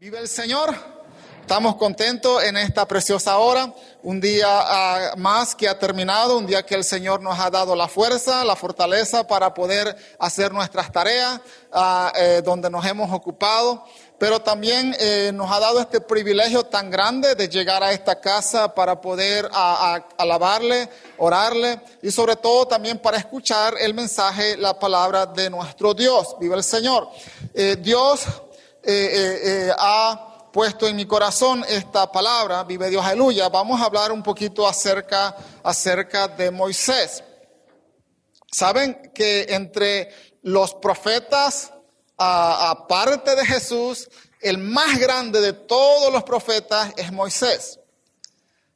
Vive el Señor. Estamos contentos en esta preciosa hora, un día ah, más que ha terminado, un día que el Señor nos ha dado la fuerza, la fortaleza para poder hacer nuestras tareas ah, eh, donde nos hemos ocupado, pero también eh, nos ha dado este privilegio tan grande de llegar a esta casa para poder ah, alabarle, orarle y sobre todo también para escuchar el mensaje, la palabra de nuestro Dios. Vive el Señor. Eh, Dios eh, eh, eh, ha puesto en mi corazón esta palabra, vive Dios, aleluya, vamos a hablar un poquito acerca, acerca de Moisés. Saben que entre los profetas, aparte de Jesús, el más grande de todos los profetas es Moisés.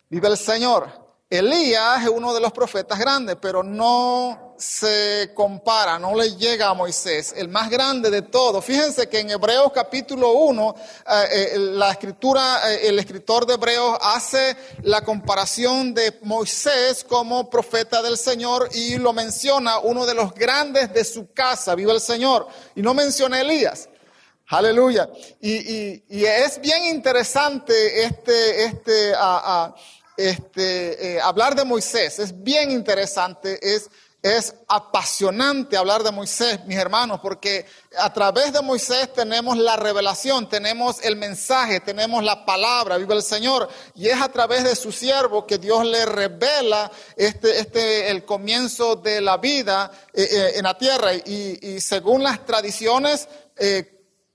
Vive el Señor. Elías es uno de los profetas grandes, pero no se compara, no le llega a Moisés, el más grande de todos. Fíjense que en Hebreos capítulo 1, eh, eh, la escritura, eh, el escritor de Hebreos hace la comparación de Moisés como profeta del Señor y lo menciona uno de los grandes de su casa, viva el Señor, y no menciona Elías. Aleluya. Y, es bien interesante este, este, este, hablar de Moisés es bien interesante, es, es apasionante hablar de Moisés, mis hermanos, porque a través de Moisés tenemos la revelación, tenemos el mensaje, tenemos la palabra, vive el Señor, y es a través de su siervo que Dios le revela este, este, el comienzo de la vida eh, eh, en la tierra. Y, y según las tradiciones, eh,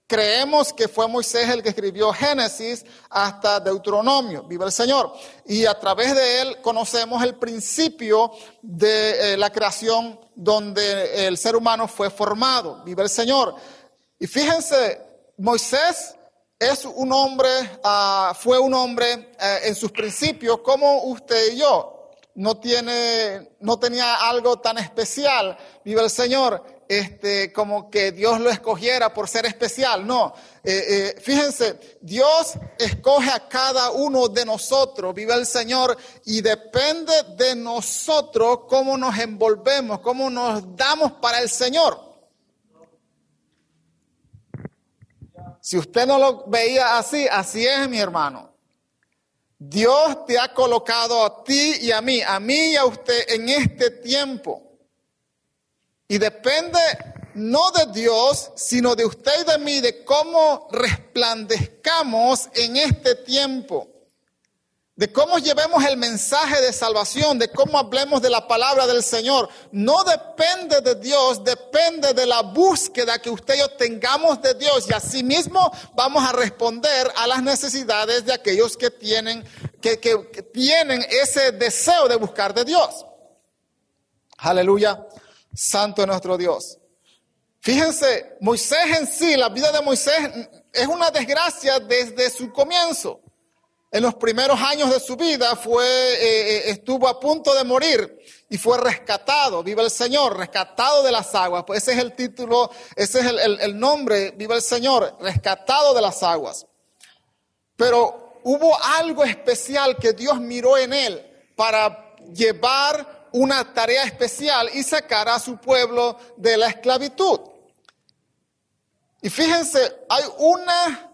Creemos que fue Moisés el que escribió Génesis hasta Deuteronomio, viva el Señor. Y a través de él conocemos el principio de eh, la creación donde el ser humano fue formado, viva el Señor. Y fíjense, Moisés es un hombre, ah, fue un hombre eh, en sus principios como usted y yo. No tiene, no tenía algo tan especial, viva el Señor este, como que Dios lo escogiera por ser especial. No, eh, eh, fíjense, Dios escoge a cada uno de nosotros, vive el Señor, y depende de nosotros cómo nos envolvemos, cómo nos damos para el Señor. Si usted no lo veía así, así es, mi hermano. Dios te ha colocado a ti y a mí, a mí y a usted en este tiempo y depende no de Dios, sino de usted y de mí, de cómo resplandezcamos en este tiempo, de cómo llevemos el mensaje de salvación, de cómo hablemos de la palabra del Señor. No depende de Dios, depende de la búsqueda que usted y yo tengamos de Dios y asimismo vamos a responder a las necesidades de aquellos que tienen, que, que tienen ese deseo de buscar de Dios. Aleluya. Santo nuestro Dios. Fíjense, Moisés en sí, la vida de Moisés es una desgracia desde su comienzo. En los primeros años de su vida fue, eh, eh, estuvo a punto de morir y fue rescatado, viva el Señor, rescatado de las aguas. Pues ese es el título, ese es el, el nombre, viva el Señor, rescatado de las aguas. Pero hubo algo especial que Dios miró en él para llevar una tarea especial y sacar a su pueblo de la esclavitud. Y fíjense, hay una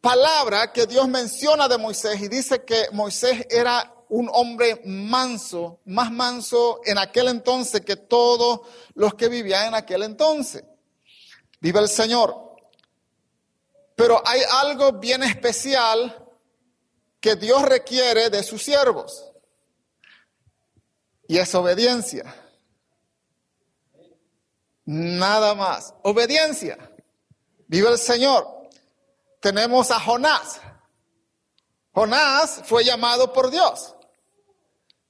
palabra que Dios menciona de Moisés y dice que Moisés era un hombre manso, más manso en aquel entonces que todos los que vivían en aquel entonces. Vive el Señor. Pero hay algo bien especial que Dios requiere de sus siervos y es obediencia. Nada más. Obediencia. Vive el Señor. Tenemos a Jonás. Jonás fue llamado por Dios.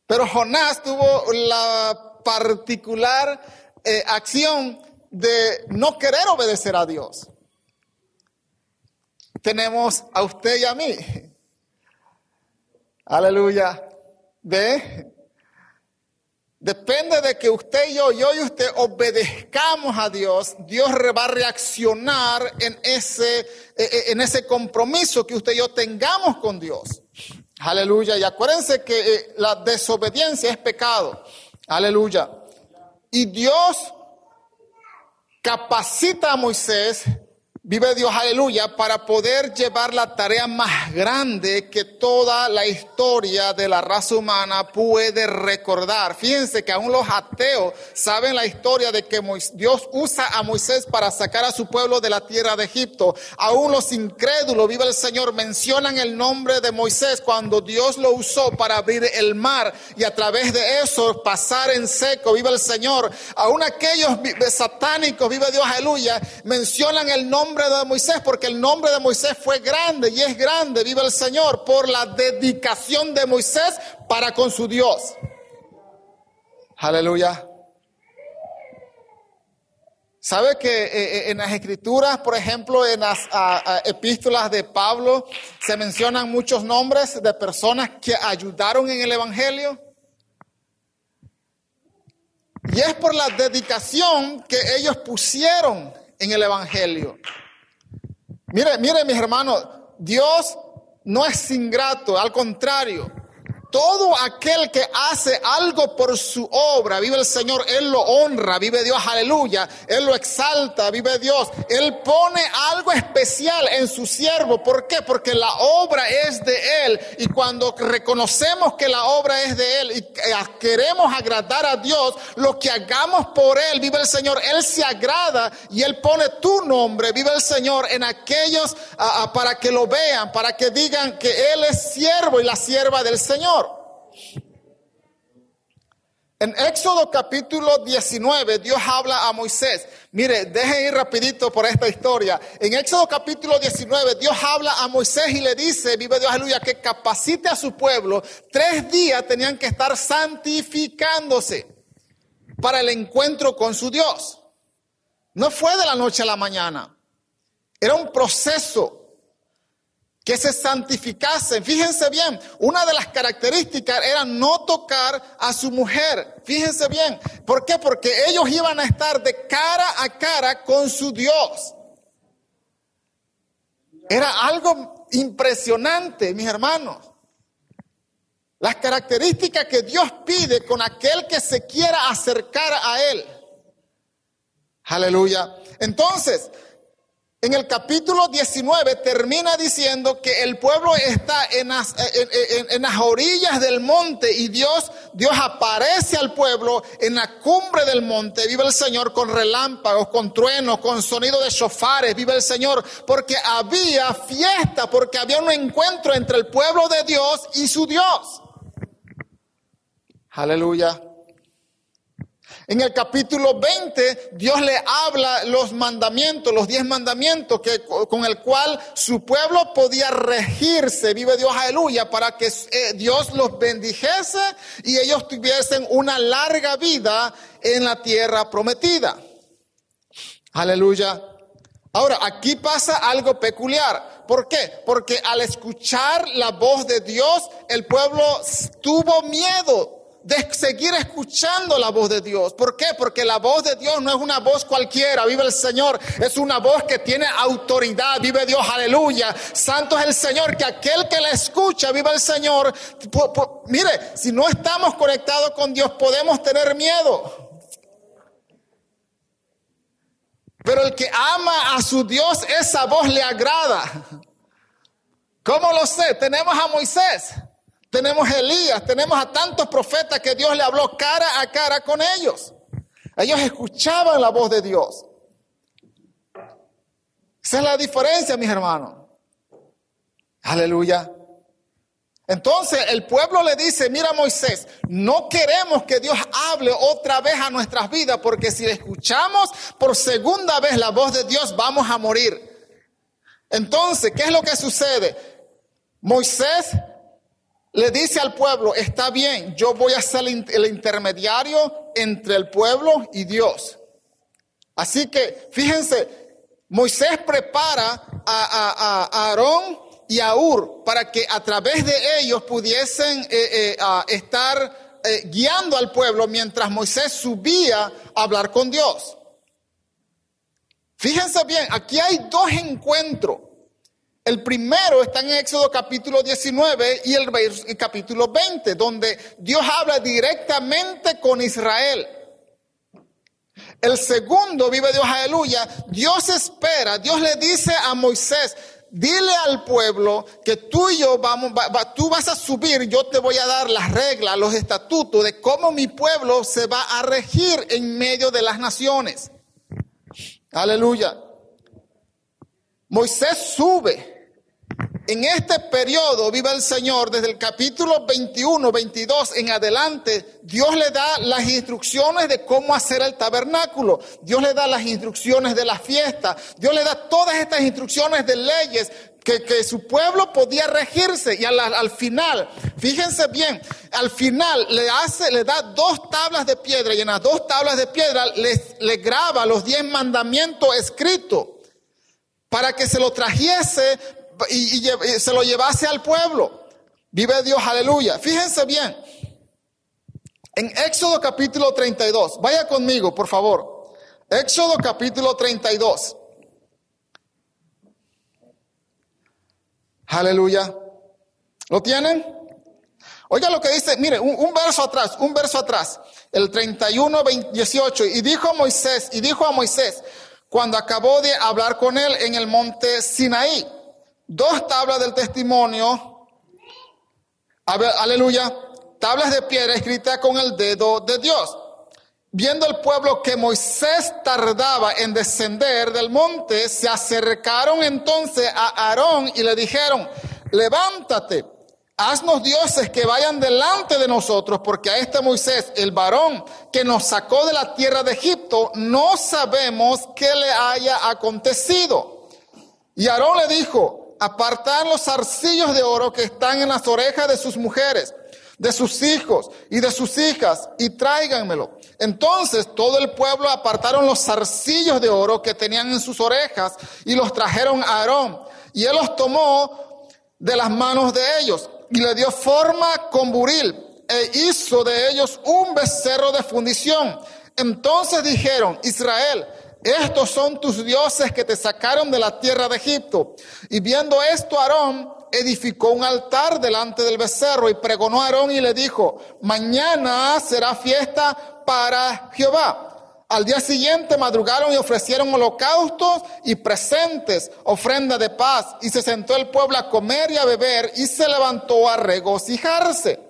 Pero Jonás tuvo la particular eh, acción de no querer obedecer a Dios. Tenemos a usted y a mí. Aleluya. ¿Ve? Depende de que usted y yo, yo y usted obedezcamos a Dios, Dios va a reaccionar en ese, e, e, en ese compromiso que usted y yo tengamos con Dios. Aleluya. Y acuérdense que eh, la desobediencia es pecado. Aleluya. Y Dios capacita a Moisés Vive Dios, aleluya, para poder llevar la tarea más grande que toda la historia de la raza humana puede recordar. Fíjense que aún los ateos saben la historia de que Dios usa a Moisés para sacar a su pueblo de la tierra de Egipto. Aún los incrédulos, vive el Señor, mencionan el nombre de Moisés cuando Dios lo usó para abrir el mar y a través de eso pasar en seco, vive el Señor. Aún aquellos satánicos, vive Dios, aleluya, mencionan el nombre de Moisés, porque el nombre de Moisés fue grande y es grande, vive el Señor, por la dedicación de Moisés para con su Dios. Aleluya. ¿Sabe que eh, eh, en las escrituras, por ejemplo, en las epístolas de Pablo, se mencionan muchos nombres de personas que ayudaron en el Evangelio? Y es por la dedicación que ellos pusieron en el Evangelio. Mire, mire mis hermanos, Dios no es ingrato, al contrario. Todo aquel que hace algo por su obra, vive el Señor, Él lo honra, vive Dios, aleluya, Él lo exalta, vive Dios. Él pone algo especial en su siervo. ¿Por qué? Porque la obra es de Él. Y cuando reconocemos que la obra es de Él y queremos agradar a Dios, lo que hagamos por Él, vive el Señor, Él se agrada y Él pone tu nombre, vive el Señor, en aquellos para que lo vean, para que digan que Él es siervo y la sierva del Señor. En Éxodo capítulo 19, Dios habla a Moisés. Mire, dejen ir rapidito por esta historia. En Éxodo capítulo 19, Dios habla a Moisés y le dice, vive Dios, aleluya, que capacite a su pueblo. Tres días tenían que estar santificándose para el encuentro con su Dios. No fue de la noche a la mañana. Era un proceso que se santificasen. Fíjense bien, una de las características era no tocar a su mujer. Fíjense bien, ¿por qué? Porque ellos iban a estar de cara a cara con su Dios. Era algo impresionante, mis hermanos. Las características que Dios pide con aquel que se quiera acercar a Él. Aleluya. Entonces, en el capítulo 19 termina diciendo que el pueblo está en las, orillas del monte y Dios, Dios aparece al pueblo en la cumbre del monte. Vive el Señor con relámpagos, con truenos, con sonido de shofares. Vive el Señor porque había fiesta, porque había un encuentro entre el pueblo de Dios y su Dios. Aleluya. En el capítulo 20, Dios le habla los mandamientos, los diez mandamientos que, con el cual su pueblo podía regirse, vive Dios, aleluya, para que eh, Dios los bendijese y ellos tuviesen una larga vida en la tierra prometida. Aleluya. Ahora, aquí pasa algo peculiar. ¿Por qué? Porque al escuchar la voz de Dios, el pueblo tuvo miedo de seguir escuchando la voz de Dios. ¿Por qué? Porque la voz de Dios no es una voz cualquiera, vive el Señor, es una voz que tiene autoridad, vive Dios, aleluya. Santo es el Señor, que aquel que la escucha, vive el Señor. mire, si no estamos conectados con Dios, podemos tener miedo. Pero el que ama a su Dios, esa voz le agrada. ¿Cómo lo sé? Tenemos a Moisés. Tenemos a Elías, tenemos a tantos profetas que Dios le habló cara a cara con ellos. Ellos escuchaban la voz de Dios. Esa es la diferencia, mis hermanos. Aleluya. Entonces el pueblo le dice, mira Moisés, no queremos que Dios hable otra vez a nuestras vidas, porque si escuchamos por segunda vez la voz de Dios, vamos a morir. Entonces, ¿qué es lo que sucede? Moisés le dice al pueblo, está bien, yo voy a ser el intermediario entre el pueblo y Dios. Así que, fíjense, Moisés prepara a, Aarón y a Ur para que a través de ellos pudiesen eh, eh, estar eh, guiando al pueblo mientras Moisés subía a hablar con Dios. Fíjense bien, aquí hay dos encuentros. El primero está en Éxodo capítulo 19 y el, capítulo 20, donde Dios habla directamente con Israel. El segundo, vive Dios, aleluya, Dios espera, Dios le dice a Moisés, dile al pueblo que tú y yo vamos, tú vas a subir, yo te voy a dar las reglas, los estatutos de cómo mi pueblo se va a regir en medio de las naciones. Aleluya. Moisés sube en este periodo vive el Señor, desde el capítulo 21, 22 en adelante, Dios le da las instrucciones de cómo hacer el tabernáculo, Dios le da las instrucciones de la fiesta, Dios le da todas estas instrucciones de leyes que, su pueblo podía regirse. Y al, final, fíjense bien, al final le hace, le da dos tablas de piedra y en las dos tablas de piedra le graba los diez mandamientos escritos para que se lo trajese y, se lo llevase al pueblo. Vive Dios, aleluya. Fíjense bien. En Éxodo capítulo 32, vaya conmigo, por favor. Éxodo capítulo 32. Aleluya. ¿Lo tienen? Oiga lo que dice, mire, un, verso atrás, un verso atrás, el 31, 18, y dijo Moisés, y dijo a Moisés, cuando acabó de hablar con él en el monte Sinaí, dos tablas del testimonio, aleluya, tablas de piedra escritas con el dedo de Dios. Viendo el pueblo que Moisés tardaba en descender del monte, se acercaron entonces a Aarón y le dijeron, levántate, haznos dioses que vayan delante de nosotros, porque a este Moisés, el varón que nos sacó de la tierra de Egipto, no sabemos qué le haya acontecido. Y Aarón le dijo, apartar los zarcillos de oro que están en las orejas de sus mujeres, de sus hijos y de sus hijas, y tráiganmelo. Entonces todo el pueblo apartaron los zarcillos de oro que tenían en sus orejas y los trajeron a Aarón. Y él los tomó de las manos de ellos y le dio forma con buril e hizo de ellos un becerro de fundición. Entonces dijeron, Israel, estos son tus dioses que te sacaron de la tierra de Egipto. Y viendo esto, Aarón edificó un altar delante del becerro y pregonó a Aarón y le dijo, mañana será fiesta para Jehová. Al día siguiente madrugaron y ofrecieron holocaustos y presentes, ofrenda de paz, y se sentó el pueblo a comer y a beber y se levantó a regocijarse.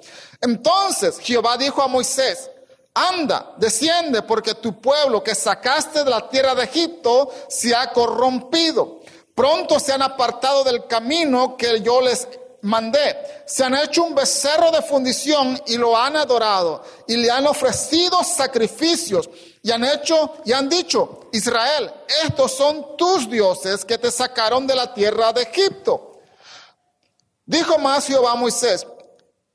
Entonces Jehová dijo a Moisés, anda, desciende, porque tu pueblo que sacaste de la tierra de Egipto se ha corrompido. Pronto se han apartado del camino que yo les mandé. Se han hecho un becerro de fundición y lo han adorado y le han ofrecido sacrificios y han hecho y han dicho, Israel, estos son tus dioses que te sacaron de la tierra de Egipto. Dijo más Jehová a Moisés,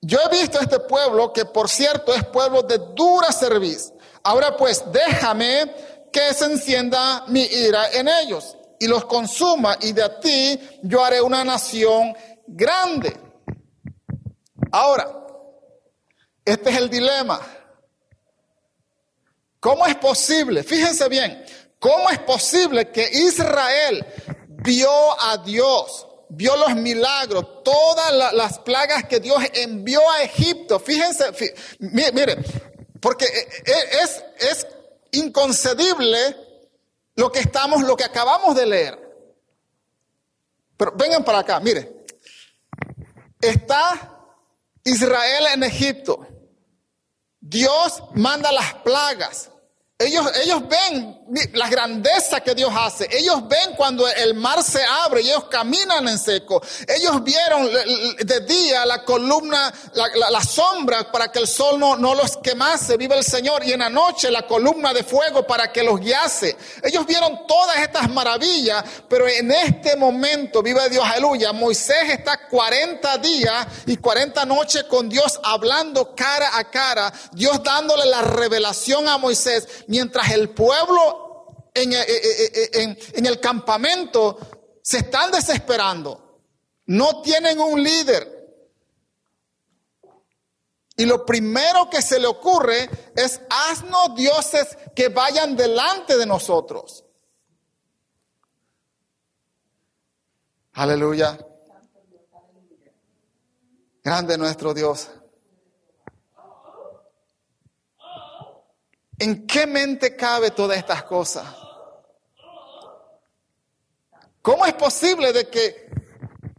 yo he visto este pueblo, que por cierto es pueblo de dura serviz. Ahora pues, déjame que se encienda mi ira en ellos y los consuma, y de ti yo haré una nación grande. Ahora, este es el dilema. ¿Cómo es posible? Fíjense bien, ¿cómo es posible que Israel vio a Dios? Vio los milagros, todas las plagas que Dios envió a Egipto. Fíjense, mire, porque e, e, es, es inconcebible lo que estamos, lo que acabamos de leer. Pero vengan para acá, mire. Está Israel en Egipto. Dios manda las plagas. Ellos, ellos ven la grandeza que Dios hace. Ellos ven cuando el mar se abre y ellos caminan en seco. Ellos vieron de día la columna, la, sombra para que el sol no, no, los quemase. Vive el Señor. Y en la noche la columna de fuego para que los guiase. Ellos vieron todas estas maravillas. Pero en este momento, vive Dios, aleluya. Moisés está 40 días y 40 noches con Dios hablando cara a cara. Dios dándole la revelación a Moisés mientras el pueblo eh, eh, eh, en, el campamento se están desesperando, no tienen un líder. Y lo primero que se le ocurre es, haznos dioses que vayan delante de nosotros. Aleluya. Grande nuestro Dios. ¿En qué mente cabe todas estas cosas? ¿Cómo es posible de que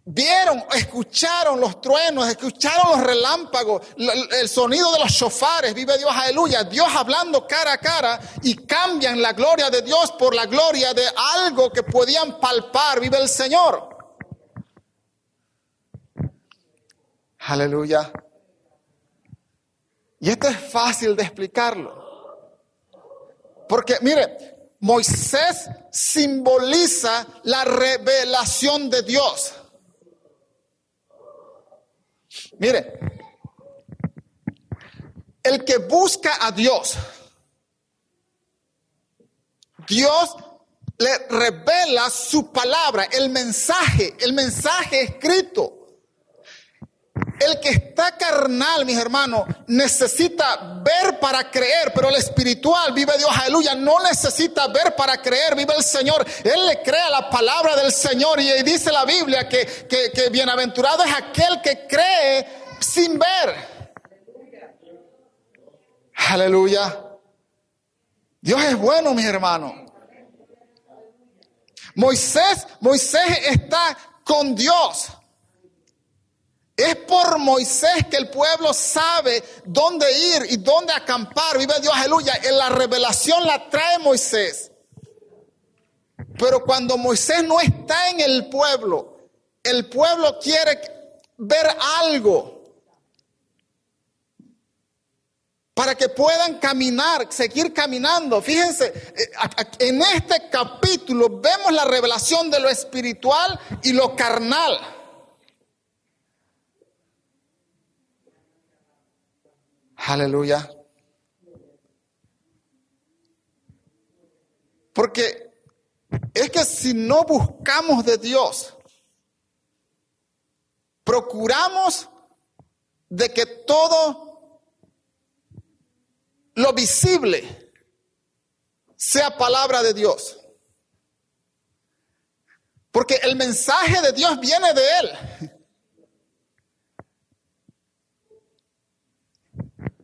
vieron, escucharon los truenos, escucharon los relámpagos, el sonido de los shofares, vive Dios, aleluya, Dios hablando cara a cara y cambian la gloria de Dios por la gloria de algo que podían palpar, vive el Señor. Aleluya. Y esto es fácil de explicarlo. Porque mire, Moisés simboliza la revelación de Dios. Mire, el que busca a Dios, Dios le revela su palabra, el mensaje, el mensaje escrito. El que está carnal, mis hermanos, necesita ver para creer, pero el espiritual, vive Dios, aleluya, no necesita ver para creer, vive el Señor. Él le crea la palabra del Señor y dice la Biblia que, que bienaventurado es aquel que cree sin ver. Aleluya. Dios es bueno, mis hermanos. Moisés, Moisés está con Dios. Es por Moisés que el pueblo sabe dónde ir y dónde acampar. Vive Dios, aleluya. En la revelación la trae Moisés. Pero cuando Moisés no está en el pueblo, el pueblo quiere ver algo para que puedan caminar, seguir caminando. Fíjense, eh, en este capítulo vemos la revelación de lo espiritual y lo carnal. Aleluya. Porque es que si no buscamos de Dios, procuramos de que todo lo visible sea palabra de Dios. Porque el mensaje de Dios viene de Él.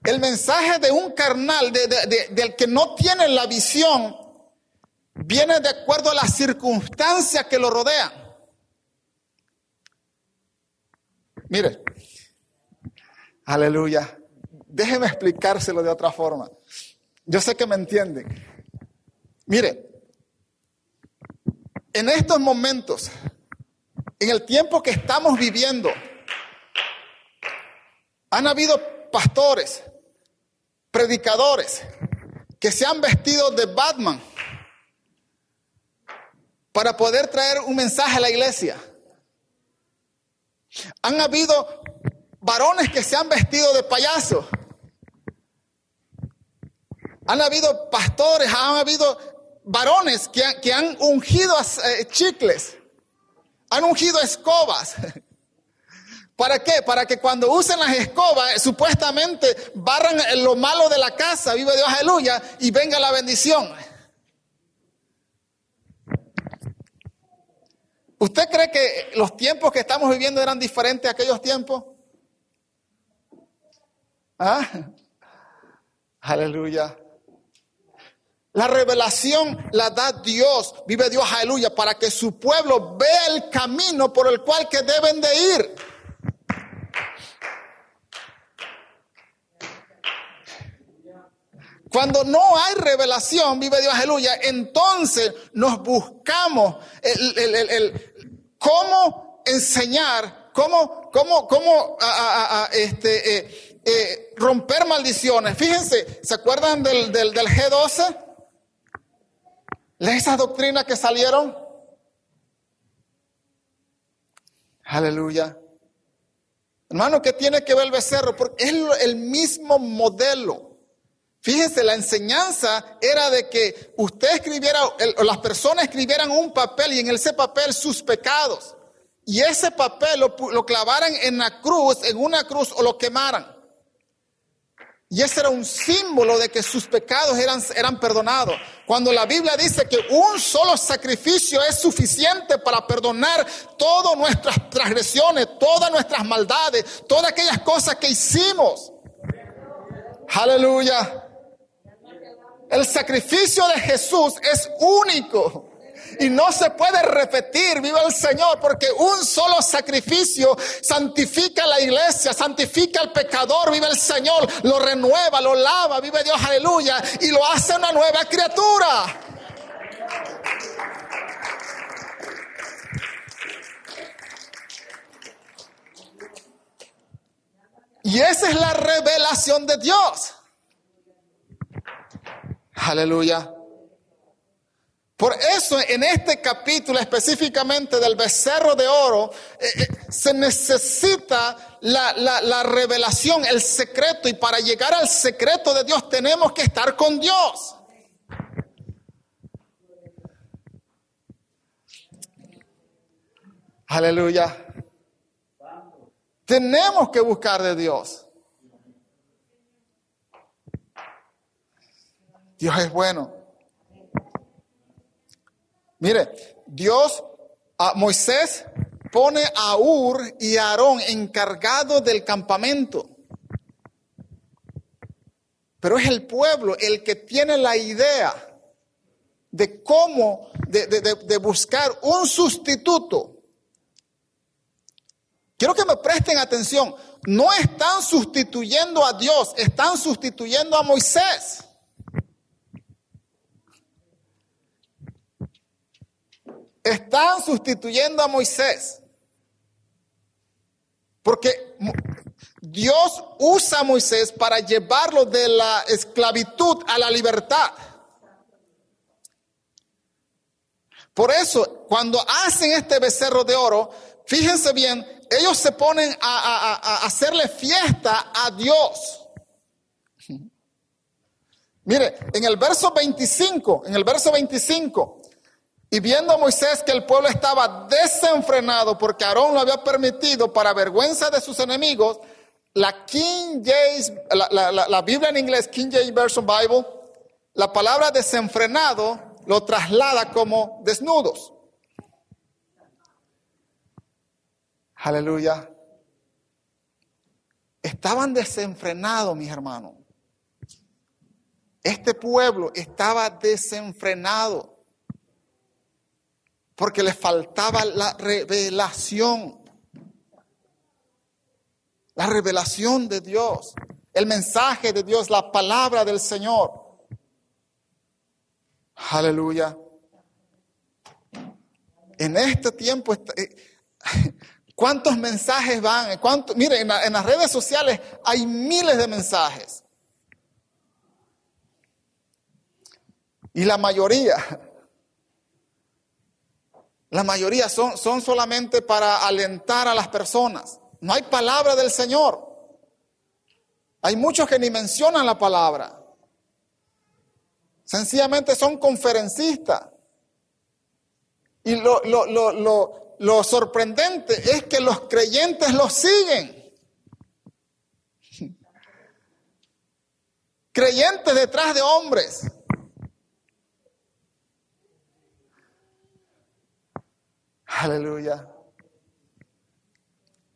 El mensaje de un carnal, del que no tiene la visión, viene de acuerdo a las circunstancias que lo rodean. Mire, aleluya. Déjeme explicárselo de otra forma. Yo sé que me entienden. Mire, en estos momentos, en el tiempo que estamos viviendo, han habido pastores, predicadores que se han vestido de Batman para poder traer un mensaje a la iglesia. Han habido varones que se han vestido de payaso. Han habido pastores, han habido varones que, han ungido eh, chicles, han ungido escobas. ¿Para qué? Para que cuando usen las escobas, eh, supuestamente barran lo malo de la casa, vive Dios, aleluya, y venga la bendición. ¿Usted cree que los tiempos que estamos viviendo eran diferentes a aquellos tiempos? ¿Ah? Aleluya. La revelación la da Dios, vive Dios, aleluya, para que su pueblo vea el camino por el cual que deben de ir. Cuando no hay revelación, vive Dios, aleluya, entonces nos buscamos el, cómo enseñar, cómo, cómo, cómo este, eh, eh, romper maldiciones. Fíjense, ¿se acuerdan del, del, del G12? Esas doctrinas que salieron. Aleluya. Hermano, ¿qué tiene que ver el becerro? Porque es el mismo modelo. Fíjense, la enseñanza era de que usted escribiera, o las personas escribieran un papel y en ese papel sus pecados. Y ese papel lo, clavaran en la cruz, en una cruz, o lo quemaran. Y ese era un símbolo de que sus pecados eran, eran perdonados. Cuando la Biblia dice que un solo sacrificio es suficiente para perdonar todas nuestras transgresiones, todas nuestras maldades, todas aquellas cosas que hicimos. Aleluya. El sacrificio de Jesús es único y no se puede repetir, viva el Señor, porque un solo sacrificio santifica la iglesia, santifica al pecador, vive el Señor, lo renueva, lo lava, vive Dios, aleluya, y lo hace una nueva criatura. Y esa es la revelación de Dios. Aleluya. Por eso en este capítulo específicamente del becerro de oro eh, eh, se necesita la, la, revelación, el secreto y para llegar al secreto de Dios tenemos que estar con Dios. Aleluya. Tenemos que buscar de Dios. Dios es bueno. Mire, Dios a Moisés pone a Ur y a Aarón encargados del campamento. Pero es el pueblo el que tiene la idea de cómo, de, de buscar un sustituto. Quiero que me presten atención. No están sustituyendo a Dios, están sustituyendo a Moisés. Están sustituyendo a Moisés. Porque Dios usa a Moisés para llevarlo de la esclavitud a la libertad. Por eso, cuando hacen este becerro de oro, fíjense bien, ellos se ponen a, a hacerle fiesta a Dios. Mire, en el verso 25, en el verso 25, y viendo Moisés que el pueblo estaba desenfrenado porque Aarón lo había permitido para vergüenza de sus enemigos, la King James, la, Biblia en inglés, King James Version Bible, la palabra desenfrenado lo traslada como desnudos. Aleluya. Estaban desenfrenados, mis hermanos. Este pueblo estaba desenfrenado porque le faltaba la revelación. La revelación de Dios, el mensaje de Dios, la palabra del Señor. Aleluya. En este tiempo, eh, ¿cuántos mensajes van? ¿Cuánto? Mire, en, en las redes sociales hay miles de mensajes. Y la mayoría la mayoría son, son solamente para alentar a las personas. No hay palabra del Señor. Hay muchos que ni mencionan la palabra. Sencillamente son conferencistas. Y lo, lo, lo, lo, sorprendente es que los creyentes los siguen. Creyentes detrás de hombres. Aleluya.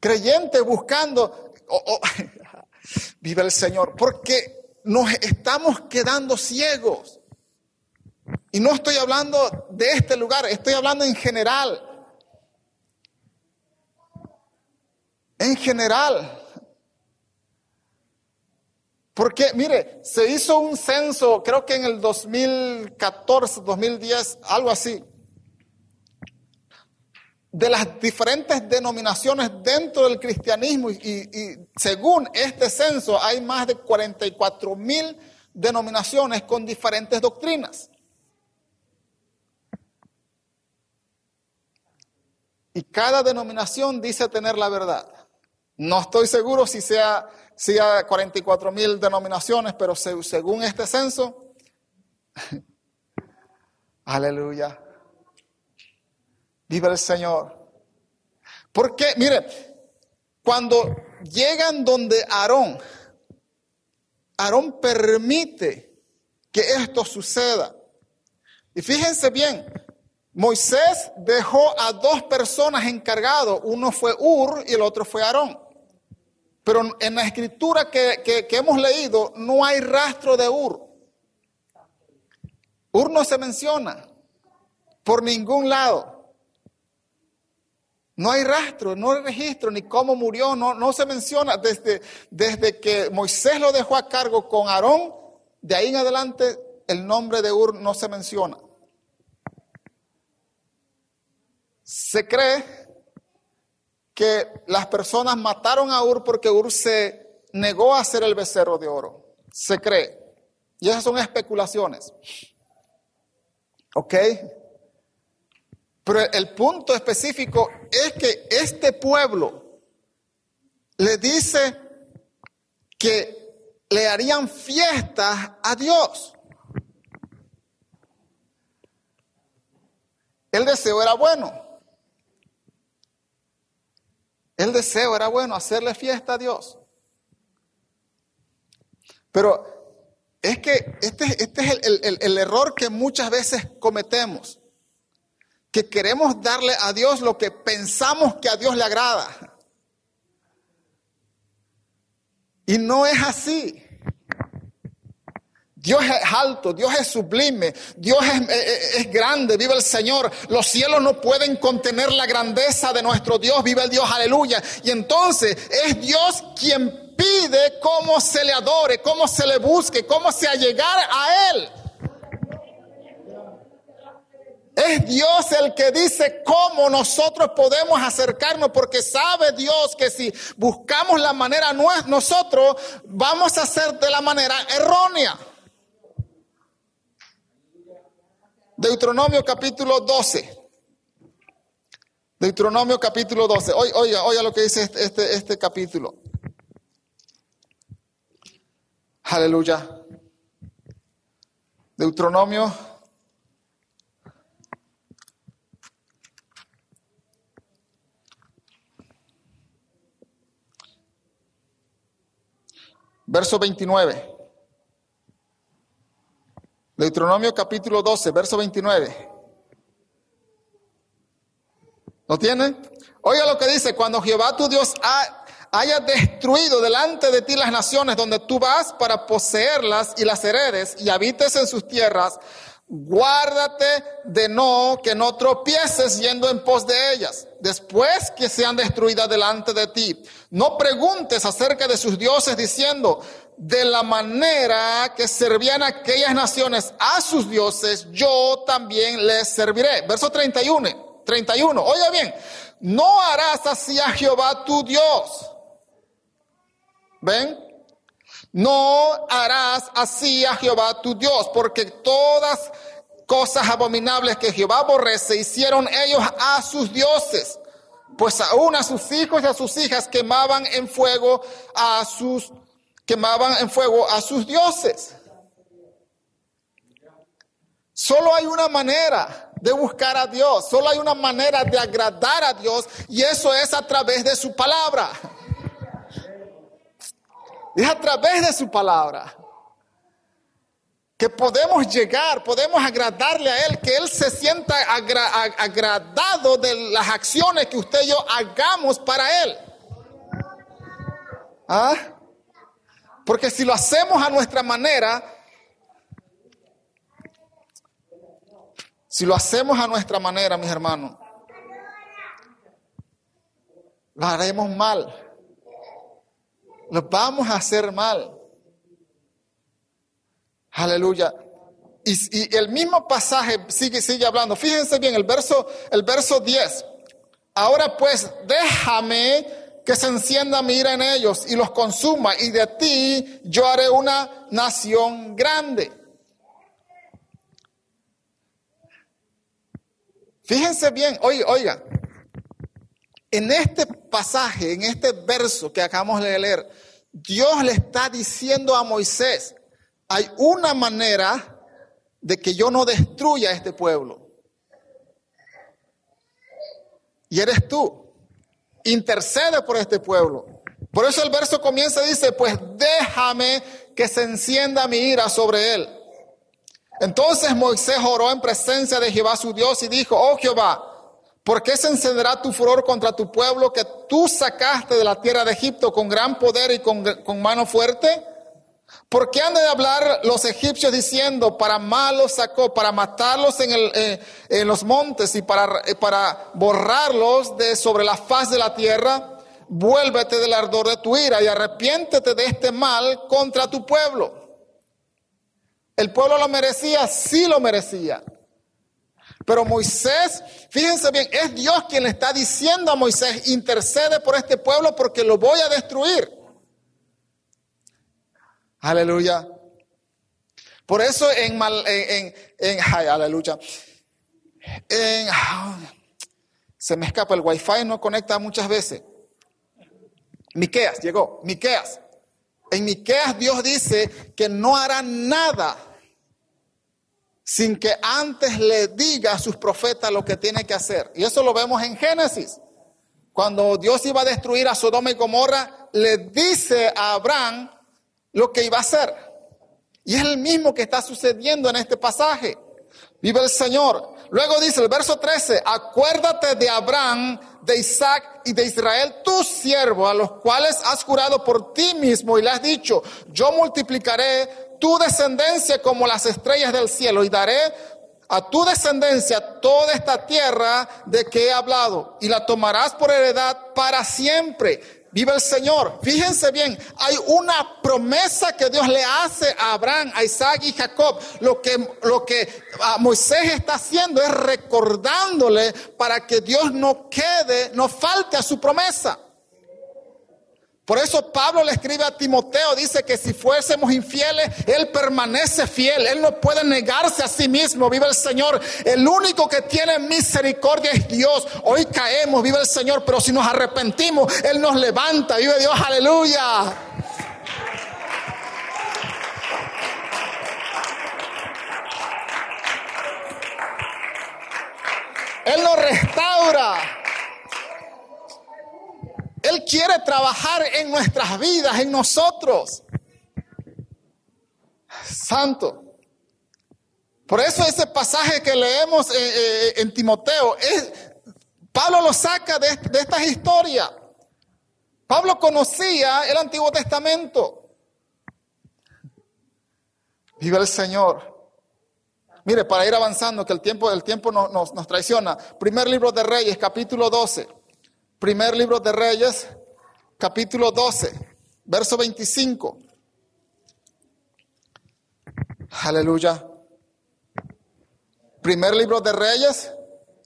Creyente buscando, vive el Señor, porque nos estamos quedando ciegos. Y no estoy hablando de este lugar, estoy hablando en general. En general. Porque, mire, se hizo un censo, creo que en el 2014, 2010, algo así de las diferentes denominaciones dentro del cristianismo y, según este censo hay más de 44 mil denominaciones con diferentes doctrinas. Y cada denominación dice tener la verdad. No estoy seguro si sea, sea 44 mil denominaciones, pero según este censo, aleluya. Viva el Señor. Porque, mire, cuando llegan donde Aarón, Aarón permite que esto suceda. Y fíjense bien, Moisés dejó a dos personas encargados, uno fue Ur y el otro fue Aarón. Pero en la escritura que, que hemos leído no hay rastro de Ur. Ur no se menciona por ningún lado. No hay rastro, no hay registro, ni cómo murió, no, no se menciona. Desde, desde que Moisés lo dejó a cargo con Aarón, de ahí en adelante el nombre de Ur no se menciona. Se cree que las personas mataron a Ur porque Ur se negó a hacer el becerro de oro. Se cree. Y esas son especulaciones. ¿Ok? Pero el punto específico es que este pueblo le dice que le harían fiestas a Dios. El deseo era bueno. El deseo era bueno, hacerle fiesta a Dios. Pero es que este, este es el, el error que muchas veces cometemos que queremos darle a Dios lo que pensamos que a Dios le agrada. Y no es así. Dios es alto, Dios es sublime, Dios es, es, grande, vive el Señor. Los cielos no pueden contener la grandeza de nuestro Dios, vive el Dios, aleluya. Y entonces es Dios quien pide cómo se le adore, cómo se le busque, cómo se allegar a Él. Es Dios el que dice cómo nosotros podemos acercarnos, porque sabe Dios que si buscamos la manera nosotros, vamos a hacer de la manera errónea. Deuteronomio capítulo 12. Deuteronomio capítulo 12. Oiga, oiga lo que dice este, este, este capítulo. Aleluya. Deuteronomio verso 29. Deuteronomio capítulo 12, verso 29. ¿Lo tiene? Oiga lo que dice, cuando Jehová tu Dios haya destruido delante de ti las naciones donde tú vas para poseerlas y las heredes y habites en sus tierras, guárdate de no que no tropieces yendo en pos de ellas, después que sean destruidas delante de ti. No preguntes acerca de sus dioses diciendo, de la manera que servían aquellas naciones a sus dioses, yo también les serviré. Verso 31, 31. Oiga bien, no harás así a Jehová tu Dios. ¿Ven? No harás así a Jehová tu Dios, porque todas cosas abominables que Jehová aborrece hicieron ellos a sus dioses, pues aún a sus hijos y a sus hijas quemaban en fuego a sus quemaban en fuego a sus dioses. Solo hay una manera de buscar a Dios, solo hay una manera de agradar a Dios y eso es a través de su palabra. Es a través de su palabra que podemos llegar, podemos agradarle a Él, que Él se sienta agradado de las acciones que usted y yo hagamos para Él. ¿Ah? Porque si lo hacemos a nuestra manera, si lo hacemos a nuestra manera, mis hermanos, lo haremos mal nos vamos a hacer mal. Aleluya. Y, el mismo pasaje sigue, sigue hablando. Fíjense bien, el verso, el verso 10. Ahora pues, déjame que se encienda mi ira en ellos y los consuma, y de ti yo haré una nación grande. Fíjense bien, oiga, oiga, en este pasaje, en este verso que acabamos de leer, Dios le está diciendo a Moisés, hay una manera de que yo no destruya a este pueblo. Y eres tú. Intercede por este pueblo. Por eso el verso comienza y dice, pues déjame que se encienda mi ira sobre él. Entonces Moisés oró en presencia de Jehová su Dios y dijo, oh Jehová, ¿Por qué se encenderá tu furor contra tu pueblo que tú sacaste de la tierra de Egipto con gran poder y con, mano fuerte? ¿Por qué han de hablar los egipcios diciendo, para malos sacó, para matarlos en, el, eh, en los montes y para, eh, para borrarlos de sobre la faz de la tierra? Vuélvete del ardor de tu ira y arrepiéntete de este mal contra tu pueblo. ¿El pueblo lo merecía? Sí lo merecía. Pero Moisés, fíjense bien, es Dios quien le está diciendo a Moisés, intercede por este pueblo porque lo voy a destruir. Aleluya. Por eso en, mal, en, en, ay, aleluya. En, se me escapa el wifi, no conecta muchas veces. Miqueas, llegó, Miqueas. En Miqueas Dios dice que no hará nada sin que antes le diga a sus profetas lo que tiene que hacer. Y eso lo vemos en Génesis. Cuando Dios iba a destruir a Sodoma y Gomorra, le dice a Abraham lo que iba a hacer. Y es el mismo que está sucediendo en este pasaje. Vive el Señor. Luego dice el verso 13, acuérdate de Abraham, de Isaac y de Israel, tu siervo, a los cuales has jurado por ti mismo y le has dicho, yo multiplicaré tu descendencia como las estrellas del cielo y daré a tu descendencia toda esta tierra de que he hablado y la tomarás por heredad para siempre Viva el Señor. Fíjense bien, hay una promesa que Dios le hace a Abraham, a Isaac y Jacob. Lo que, lo que Moisés está haciendo es recordándole para que Dios no quede, no falte a su promesa. Por eso Pablo le escribe a Timoteo, dice que si fuésemos infieles, Él permanece fiel, Él no puede negarse a sí mismo, vive el Señor. El único que tiene misericordia es Dios. Hoy caemos, vive el Señor, pero si nos arrepentimos, Él nos levanta, vive Dios, aleluya. Él nos restaura. Él quiere trabajar en nuestras vidas, en nosotros. Santo. Por eso ese pasaje que leemos eh, eh, en Timoteo, es, Pablo lo saca de, de estas historias. Pablo conocía el Antiguo Testamento. Vive el Señor. Mire, para ir avanzando, que el tiempo, el tiempo nos, nos traiciona. Primer libro de Reyes, capítulo 12. Primer libro de Reyes, capítulo 12, verso 25. Aleluya. Primer libro de Reyes,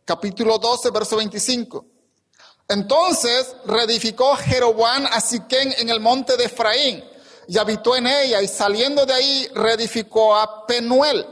capítulo 12, verso 25. Entonces reedificó Jeroboam a Siquén en el monte de Efraín y habitó en ella y saliendo de ahí reedificó a Penuel.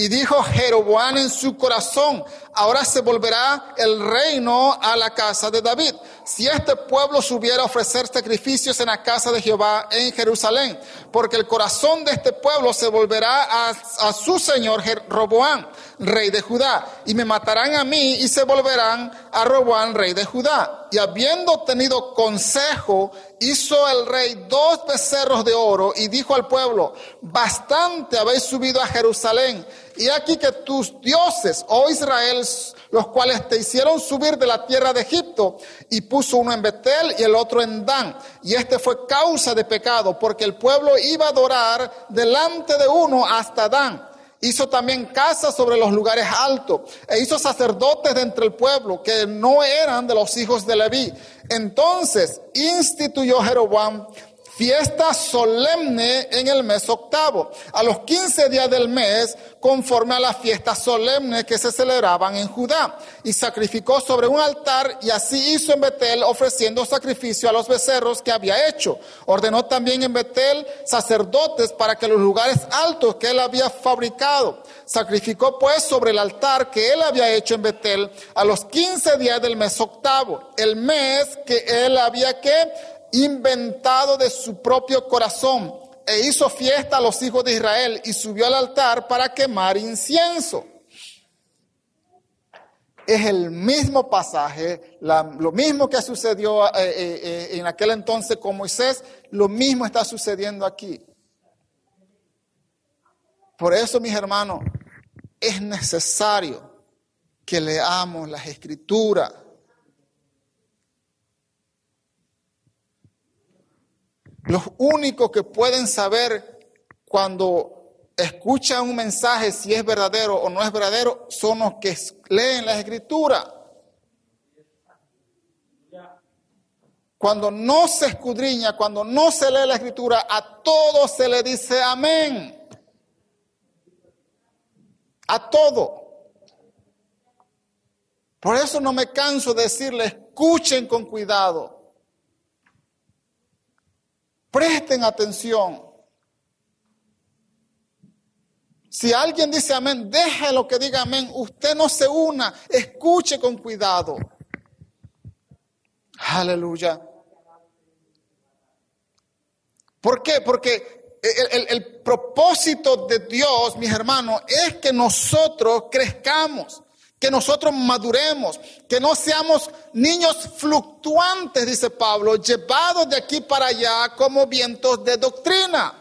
Y dijo Jeroboam en su corazón, ahora se volverá el reino a la casa de David. Si este pueblo subiera a ofrecer sacrificios en la casa de Jehová en Jerusalén, porque el corazón de este pueblo se volverá a, su señor Roboán, rey de Judá, y me matarán a mí y se volverán a Roboán, rey de Judá. Y habiendo tenido consejo, hizo el rey dos becerros de oro y dijo al pueblo, bastante habéis subido a Jerusalén y aquí que tus dioses, oh Israel, los cuales te hicieron subir de la tierra de Egipto, y puso uno en Betel y el otro en Dan. Y este fue causa de pecado, porque el pueblo iba a adorar delante de uno hasta Dan. Hizo también casas sobre los lugares altos e hizo sacerdotes de entre el pueblo que no eran de los hijos de Leví. Entonces instituyó Jeroboam fiesta solemne en el mes octavo, a los quince días del mes, conforme a las fiestas solemnes que se celebraban en Judá, y sacrificó sobre un altar, y así hizo en Betel, ofreciendo sacrificio a los becerros que había hecho. Ordenó también en Betel sacerdotes para que los lugares altos que él había fabricado, sacrificó pues sobre el altar que él había hecho en Betel a los quince días del mes octavo, el mes que él había que inventado de su propio corazón e hizo fiesta a los hijos de Israel y subió al altar para quemar incienso. Es el mismo pasaje, lo mismo que sucedió eh, eh, eh, en aquel entonces con Moisés, lo mismo está sucediendo aquí. Por eso, mis hermanos, es necesario que leamos las escrituras Los únicos que pueden saber cuando escuchan un mensaje, si es verdadero o no es verdadero, son los que leen la escritura. Cuando no se escudriña, cuando no se lee la escritura, a todo se le dice amén. A todo. Por eso no me canso de decirle, escuchen con cuidado. Presten atención. Si alguien dice amén, déjelo que diga amén. Usted no se una, escuche con cuidado. Aleluya. ¿Por qué? Porque el, propósito de Dios, mis hermanos, es que nosotros crezcamos, que nosotros maduremos, que no seamos niños fluctuantes, dice Pablo, llevados de aquí para allá como vientos de doctrina.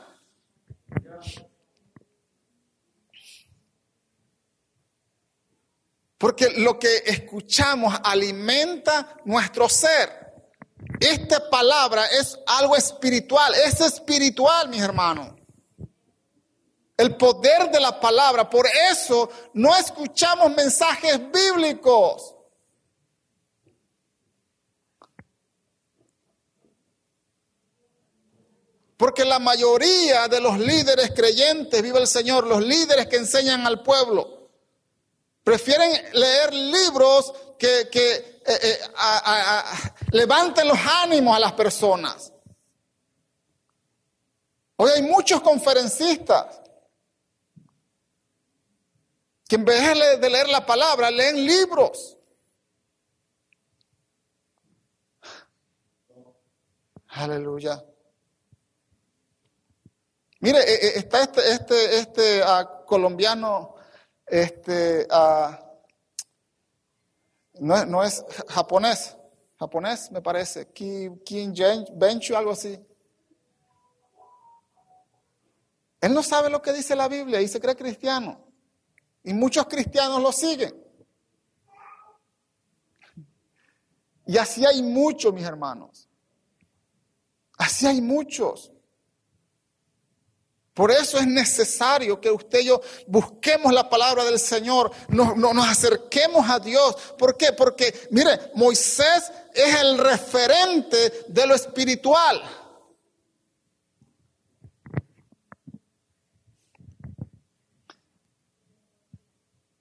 Porque lo que escuchamos alimenta nuestro ser. Esta palabra es algo espiritual, es espiritual, mis hermanos. El poder de la palabra, por eso no escuchamos mensajes bíblicos. Porque la mayoría de los líderes creyentes, vive el Señor, los líderes que enseñan al pueblo, prefieren leer libros que, que eh, eh, levanten los ánimos a las personas. Hoy hay muchos conferencistas que en vez de leer la palabra, leen libros. Aleluya. Mire, eh, está este, este, este ah, colombiano, este, ah, no, no, es japonés, japonés me parece, Kim, Kim Benchu, algo así. Él no sabe lo que dice la Biblia y se cree cristiano. Y muchos cristianos lo siguen. Y así hay muchos, mis hermanos. Así hay muchos. Por eso es necesario que usted y yo busquemos la palabra del Señor, nos, nos, acerquemos a Dios. ¿Por qué? Porque, mire, Moisés es el referente de lo espiritual.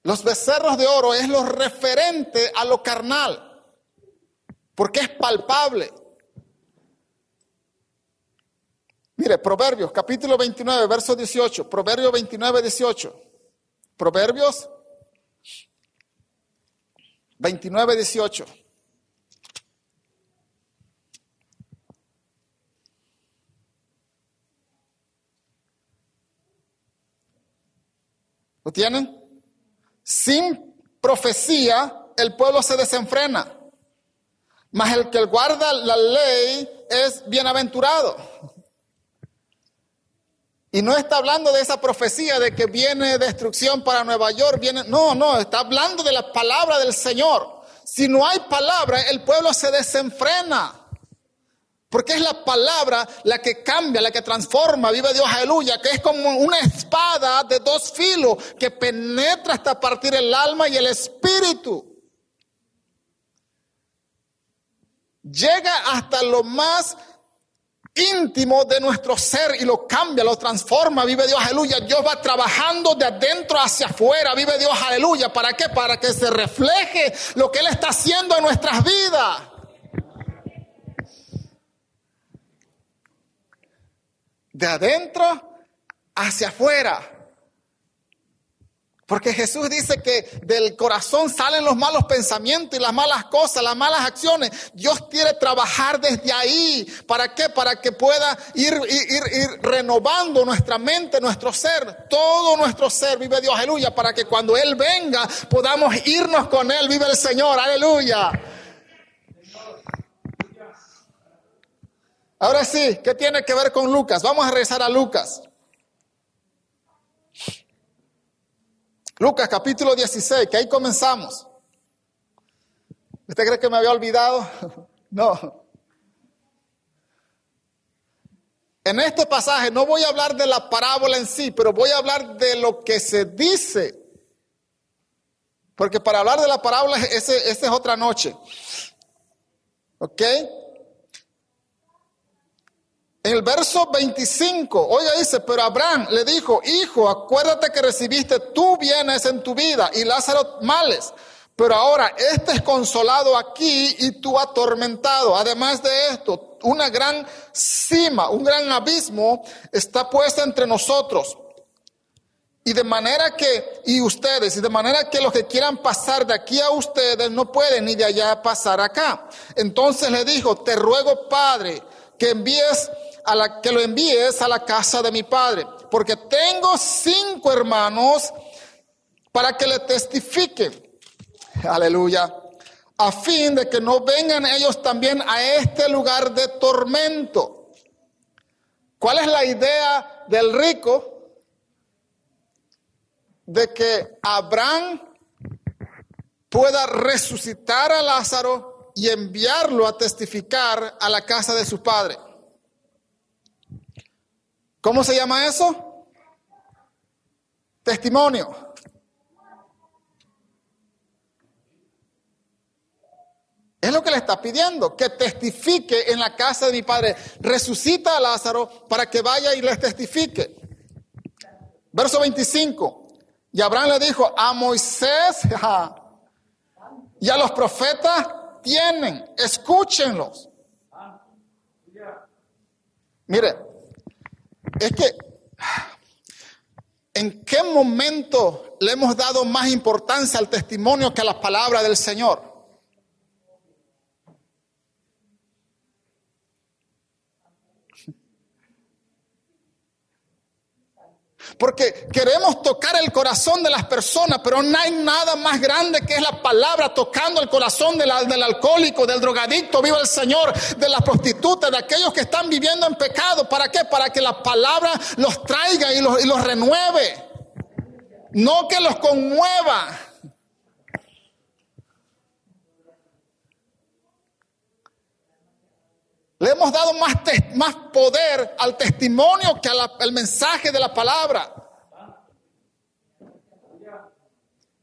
Los becerros de oro es lo referente a lo carnal, porque es palpable. Mire, Proverbios, capítulo 29, verso 18. Proverbios 29, 18. Proverbios 29, 18. ¿Lo tienen? Sin profecía el pueblo se desenfrena, mas el que guarda la ley es bienaventurado. Y no está hablando de esa profecía de que viene destrucción para Nueva York, viene, no, no, está hablando de la palabra del Señor. Si no hay palabra, el pueblo se desenfrena. Porque es la palabra la que cambia, la que transforma, vive Dios, aleluya, que es como una espada de dos filos que penetra hasta partir el alma y el espíritu. Llega hasta lo más íntimo de nuestro ser y lo cambia, lo transforma, vive Dios, aleluya. Dios va trabajando de adentro hacia afuera, vive Dios, aleluya. ¿Para qué? Para que se refleje lo que Él está haciendo en nuestras vidas. De adentro hacia afuera. Porque Jesús dice que del corazón salen los malos pensamientos y las malas cosas, las malas acciones. Dios quiere trabajar desde ahí. ¿Para qué? Para que pueda ir, ir, ir, renovando nuestra mente, nuestro ser. Todo nuestro ser, vive Dios, aleluya. Para que cuando Él venga podamos irnos con Él, vive el Señor, aleluya. Ahora sí, ¿qué tiene que ver con Lucas? Vamos a regresar a Lucas. Lucas capítulo 16, que ahí comenzamos. ¿Usted cree que me había olvidado? no. En este pasaje no voy a hablar de la parábola en sí, pero voy a hablar de lo que se dice. Porque para hablar de la parábola, esa es otra noche. ¿Ok? En el verso 25, oiga, dice, pero Abraham le dijo, hijo, acuérdate que recibiste tú bienes en tu vida y Lázaro males. Pero ahora este es consolado aquí y tú atormentado. Además de esto, una gran cima, un gran abismo está puesta entre nosotros. Y de manera que, y ustedes, y de manera que los que quieran pasar de aquí a ustedes no pueden ni de allá pasar acá. Entonces le dijo, te ruego, Padre, que envíes a la, que lo envíes a la casa de mi padre, porque tengo cinco hermanos para que le testifiquen. Aleluya. A fin de que no vengan ellos también a este lugar de tormento. ¿Cuál es la idea del rico? De que Abraham pueda resucitar a Lázaro y enviarlo a testificar a la casa de su padre. ¿Cómo se llama eso? Testimonio. Es lo que le está pidiendo, que testifique en la casa de mi padre. Resucita a Lázaro para que vaya y les testifique. Verso 25. Y Abraham le dijo, a Moisés y a los profetas tienen, escúchenlos. Mire, es que, ¿en qué momento le hemos dado más importancia al testimonio que a la palabra del Señor? Porque queremos tocar el corazón de las personas, pero no hay nada más grande que es la palabra tocando el corazón del, alcohólico, del drogadicto, viva el Señor, de la prostituta, de aquellos que están viviendo en pecado. ¿Para qué? Para que la palabra los traiga y los, y los renueve. No que los conmueva. Le hemos dado más, más poder al testimonio que al mensaje de la palabra.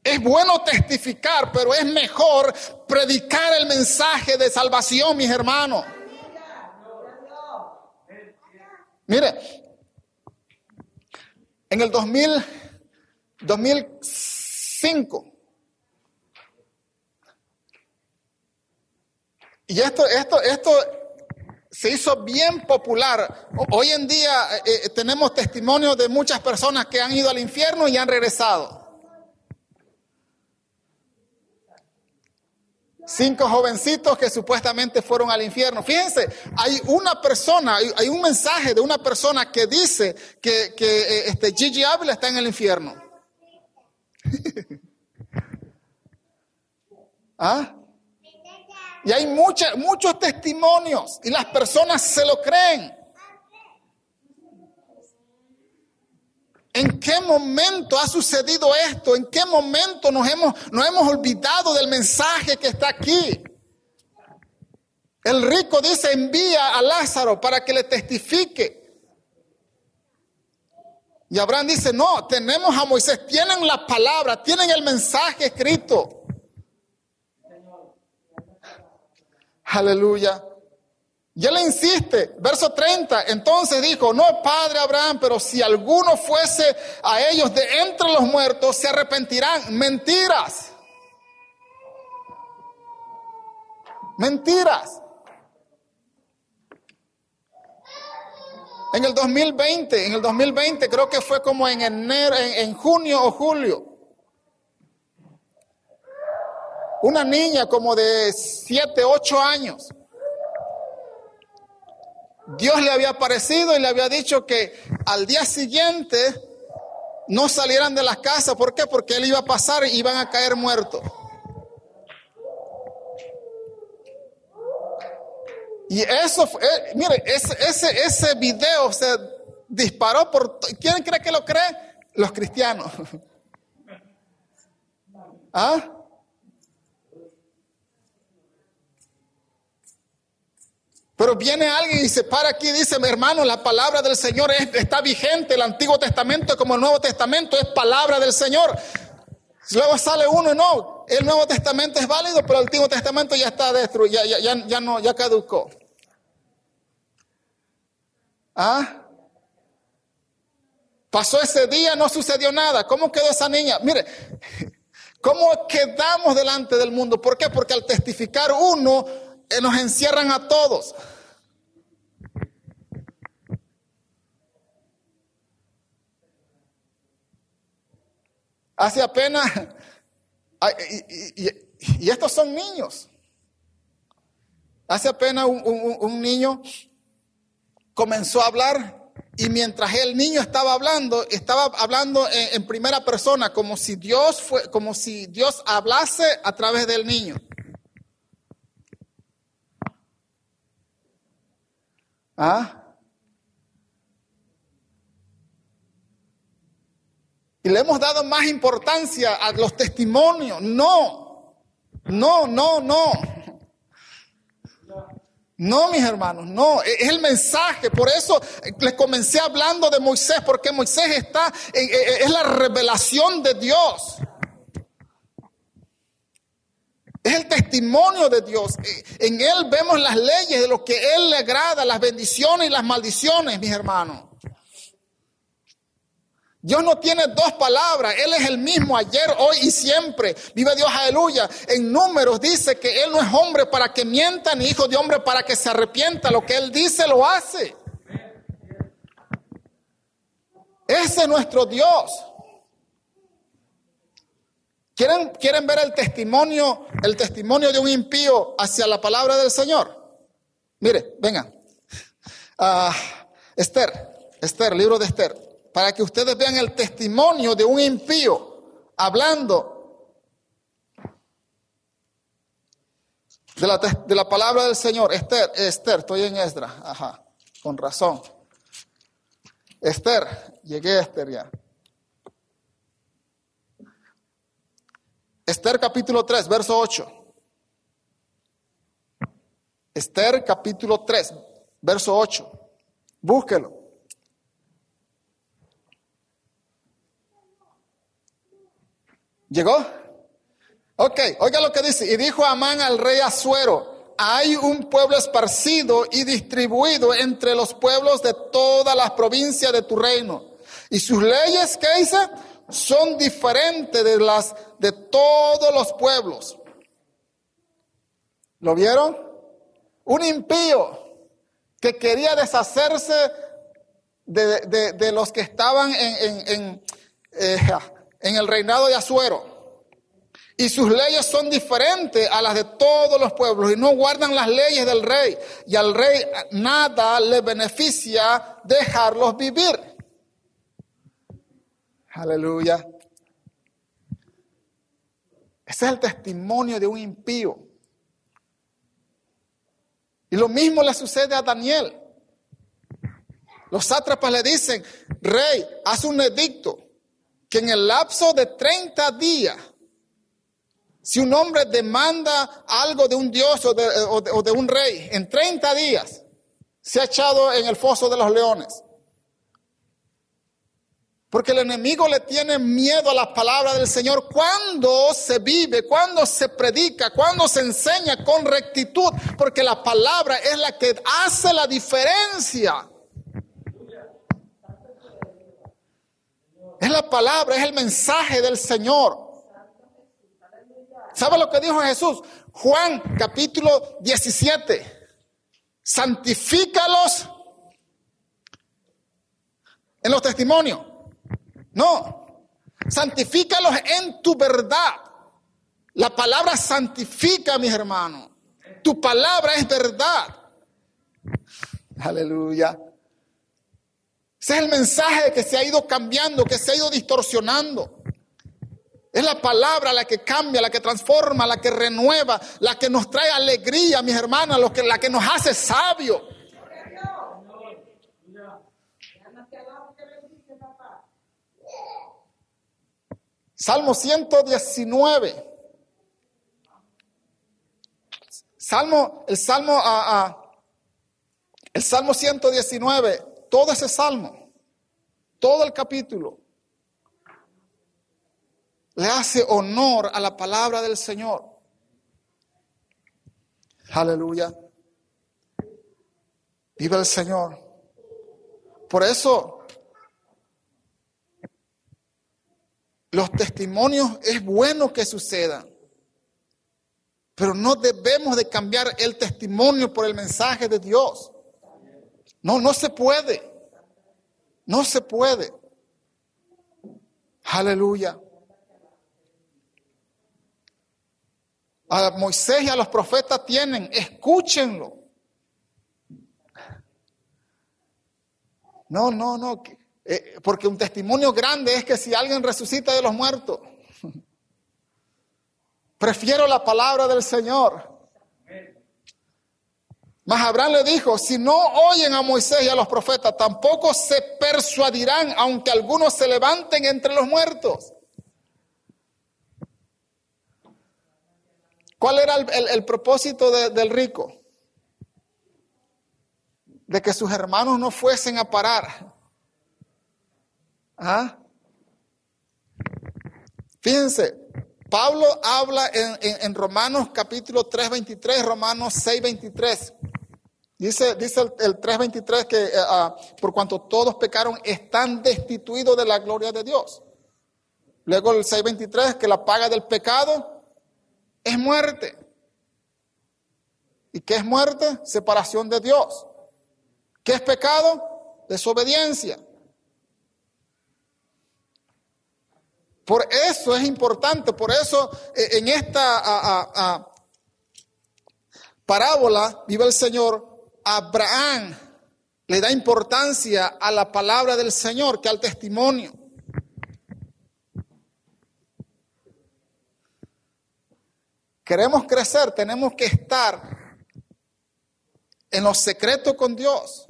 Es bueno testificar, pero es mejor predicar el mensaje de salvación, mis hermanos. Mire, en el 2000, 2005, y esto, esto, esto se hizo bien popular. Hoy en día eh, eh, tenemos testimonios de muchas personas que han ido al infierno y han regresado. Cinco jovencitos que supuestamente fueron al infierno. Fíjense, hay una persona, hay, un mensaje de una persona que dice que, que eh, este Gigi Ávila está en el infierno. ¿Ah? Y hay muchos testimonios y las personas se lo creen. ¿En qué momento ha sucedido esto? ¿En qué momento nos hemos, nos hemos olvidado del mensaje que está aquí? El rico dice, envía a Lázaro para que le testifique. Y Abraham dice, no, tenemos a Moisés, tienen la palabra, tienen el mensaje escrito. Aleluya. Y él insiste, verso 30, entonces dijo, no Padre Abraham, pero si alguno fuese a ellos de entre los muertos, se arrepentirán. Mentiras. Mentiras. En el 2020, en el 2020 creo que fue como en enero, en, en junio o julio, una niña como de 7, 8 años. Dios le había aparecido y le había dicho que al día siguiente no salieran de las casas. ¿Por qué? Porque él iba a pasar y iban a caer muertos. Y eso, fue, eh, mire, ese, ese, ese video se disparó por... ¿Quién cree que lo cree? Los cristianos. ¿Ah? Pero viene alguien y se para aquí y dice, mi hermano, la palabra del Señor está vigente, el Antiguo Testamento como el Nuevo Testamento es palabra del Señor. Luego sale uno y no, el Nuevo Testamento es válido, pero el Antiguo Testamento ya está destruido, ya, ya, ya, no, ya caducó. ¿Ah? Pasó ese día, no sucedió nada. ¿Cómo quedó esa niña? Mire, ¿cómo quedamos delante del mundo? ¿Por qué? Porque al testificar uno, nos encierran a todos. Hace apenas, y, estos son niños. Hace apenas un, niño comenzó a hablar y mientras el niño estaba hablando, estaba hablando en, en, primera persona, como si Dios fue, como si Dios hablase a través del niño. ¿Ah? Y le hemos dado más importancia a los testimonios. No, no, no, no. No, mis hermanos, no, es el mensaje. Por eso les comencé hablando de Moisés, porque Moisés está, es la revelación de Dios. Es el testimonio de Dios. En Él vemos las leyes de lo que Él le agrada, las bendiciones y las maldiciones, mis hermanos. Dios no tiene dos palabras, Él es el mismo ayer, hoy y siempre. Vive Dios, aleluya. En números dice que Él no es hombre para que mienta, ni hijo de hombre para que se arrepienta. Lo que Él dice lo hace. Ese es nuestro Dios. ¿Quieren, ¿Quieren ver el testimonio, el testimonio de un impío hacia la palabra del Señor? Mire, vengan. Ah, Esther, Esther, libro de Esther, para que ustedes vean el testimonio de un impío hablando de la, de la palabra del Señor. Esther, Esther, estoy en Esdra, ajá, con razón. Esther, llegué a Esther ya. Esther capítulo 3, verso 8. Esther capítulo 3, verso 8. Búsquelo. ¿Llegó? Ok, oiga lo que dice. Y dijo Amán al rey Azuero, hay un pueblo esparcido y distribuido entre los pueblos de todas las provincias de tu reino. Y sus leyes, ¿qué dice? Son diferentes de las de todos los pueblos. ¿Lo vieron? Un impío que quería deshacerse de, los que estaban en, en, eh, en el reinado de Azuero. Y sus leyes son diferentes a las de todos los pueblos y no guardan las leyes del rey. Y al rey nada le beneficia dejarlos vivir. Aleluya. Ese es el testimonio de un impío. Y lo mismo le sucede a Daniel. Los sátrapas le dicen, rey, haz un edicto que en el lapso de 30 días, si un hombre demanda algo de un dios o de, o de un rey, en 30 días, se ha echado en el foso de los leones. Porque el enemigo le tiene miedo a la palabra del Señor cuando se vive, cuando se predica, cuando se enseña con rectitud. Porque la palabra es la que hace la diferencia. Es la palabra, es el mensaje del Señor. ¿Sabe lo que dijo Jesús? Juan capítulo 17. Santifícalos en los testimonios. No, santifícalos en tu verdad. La palabra santifica, mis hermanos. Tu palabra es verdad. Aleluya. Ese es el mensaje que se ha ido cambiando, que se ha ido distorsionando. Es la palabra la que cambia, la que transforma, la que renueva, la que nos trae alegría, mis hermanos, la que nos hace sabios. Salmo 119. Salmo, el Salmo a, El Salmo 119, todo ese salmo, todo el capítulo, le hace honor a la palabra del Señor. Aleluya. Viva el Señor. Por eso los testimonios es bueno que sucedan. Pero no debemos de cambiar el testimonio por el mensaje de Dios. No, no se puede. No se puede. Aleluya. A Moisés y a los profetas tienen, escúchenlo. No, no, no. Eh, porque un testimonio grande es que si alguien resucita de los muertos, prefiero la palabra del Señor. Mas Abraham le dijo, si no oyen a Moisés y a los profetas, tampoco se persuadirán, aunque algunos se levanten entre los muertos. ¿Cuál era el, propósito del rico? De que sus hermanos no fuesen a parar. ¿Ah? Fíjense, Pablo habla en, Romanos capítulo 3, 23, Romanos 6, 23. Dice, dice el, 3.23 que eh, ah, por cuanto todos pecaron están destituidos de la gloria de Dios. Luego el 6.23 que la paga del pecado es muerte. ¿Y qué es muerte? Separación de Dios. ¿Qué es pecado? Desobediencia. Por eso es importante, por eso eh, en esta parábola, vive el Señor, Abraham le da importancia a la palabra del Señor que al testimonio. Queremos crecer, tenemos que estar en los secretos con Dios.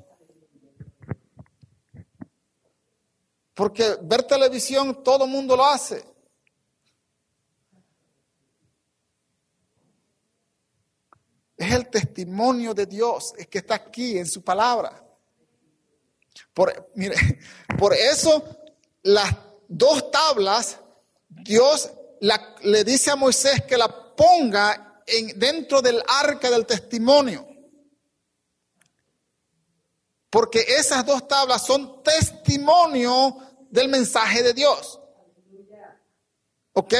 Porque ver televisión todo mundo lo hace. Es el testimonio de Dios es que está aquí en su palabra. Por, mire, por eso las dos tablas, Dios le dice a Moisés que la ponga en, dentro del arca del testimonio. Porque esas dos tablas son testimonio del mensaje de Dios. ¿Ok?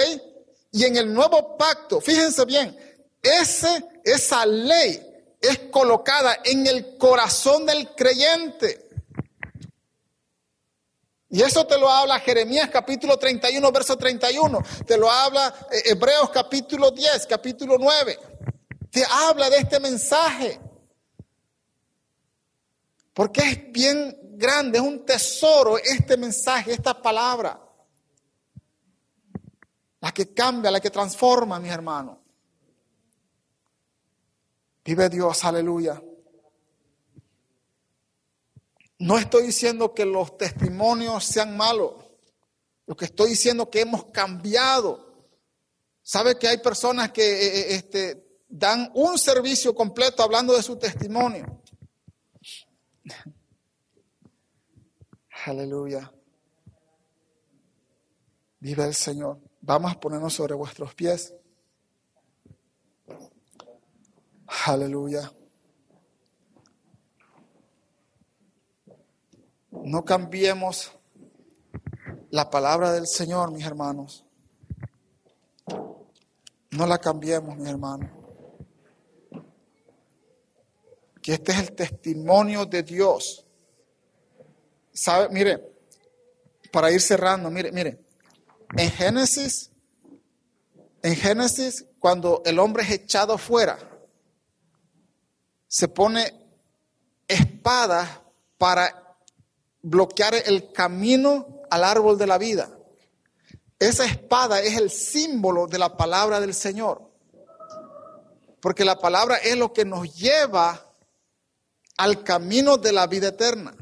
Y en el nuevo pacto, fíjense bien, ese esa ley es colocada en el corazón del creyente. Y eso te lo habla Jeremías capítulo 31, verso 31. Te lo habla eh, Hebreos capítulo 10, capítulo 9. Te habla de este mensaje. Porque es bien grande, es un tesoro este mensaje, esta palabra. La que cambia, la que transforma, mis hermanos. Vive Dios, aleluya. No estoy diciendo que los testimonios sean malos. Lo que estoy diciendo es que hemos cambiado. ¿Sabe que hay personas que eh, eh, este, dan un servicio completo hablando de su testimonio? Aleluya. Vive el Señor. Vamos a ponernos sobre vuestros pies. Aleluya. No cambiemos la palabra del Señor, mis hermanos. No la cambiemos, mis hermanos. Que este es el testimonio de Dios. ¿Sabe? Mire, para ir cerrando, mire, mire. En Génesis, en Génesis, cuando el hombre es echado fuera, se pone espada para bloquear el camino al árbol de la vida. Esa espada es el símbolo de la palabra del Señor. Porque la palabra es lo que nos lleva al camino de la vida eterna.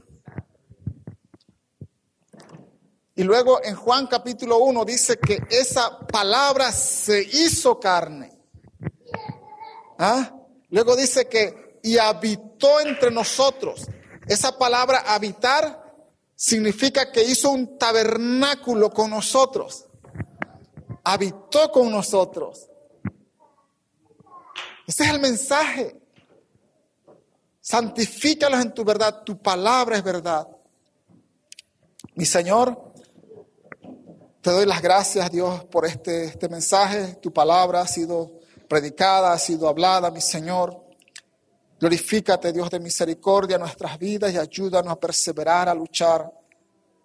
Y luego en Juan capítulo 1 dice que esa palabra se hizo carne. ¿Ah? Luego dice que y habitó entre nosotros. Esa palabra habitar significa que hizo un tabernáculo con nosotros. Habitó con nosotros. Ese es el mensaje. Santifícalos en tu verdad. Tu palabra es verdad. Mi Señor, te doy las gracias, Dios, por este, este mensaje. Tu palabra ha sido predicada, ha sido hablada, mi Señor. Glorifícate, Dios de misericordia, nuestras vidas y ayúdanos a perseverar, a luchar,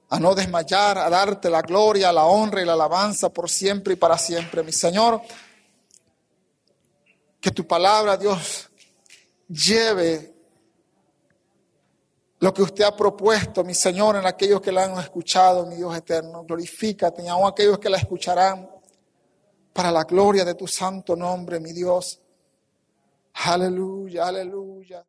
a no desmayar, a darte la gloria, la honra y la alabanza por siempre y para siempre, mi Señor. Que tu palabra, Dios, lleve lo que usted ha propuesto, mi Señor, en aquellos que la han escuchado, mi Dios eterno. Glorifícate, y aún aquellos que la escucharán, para la gloria de tu santo nombre, mi Dios. Aleluya, aleluya.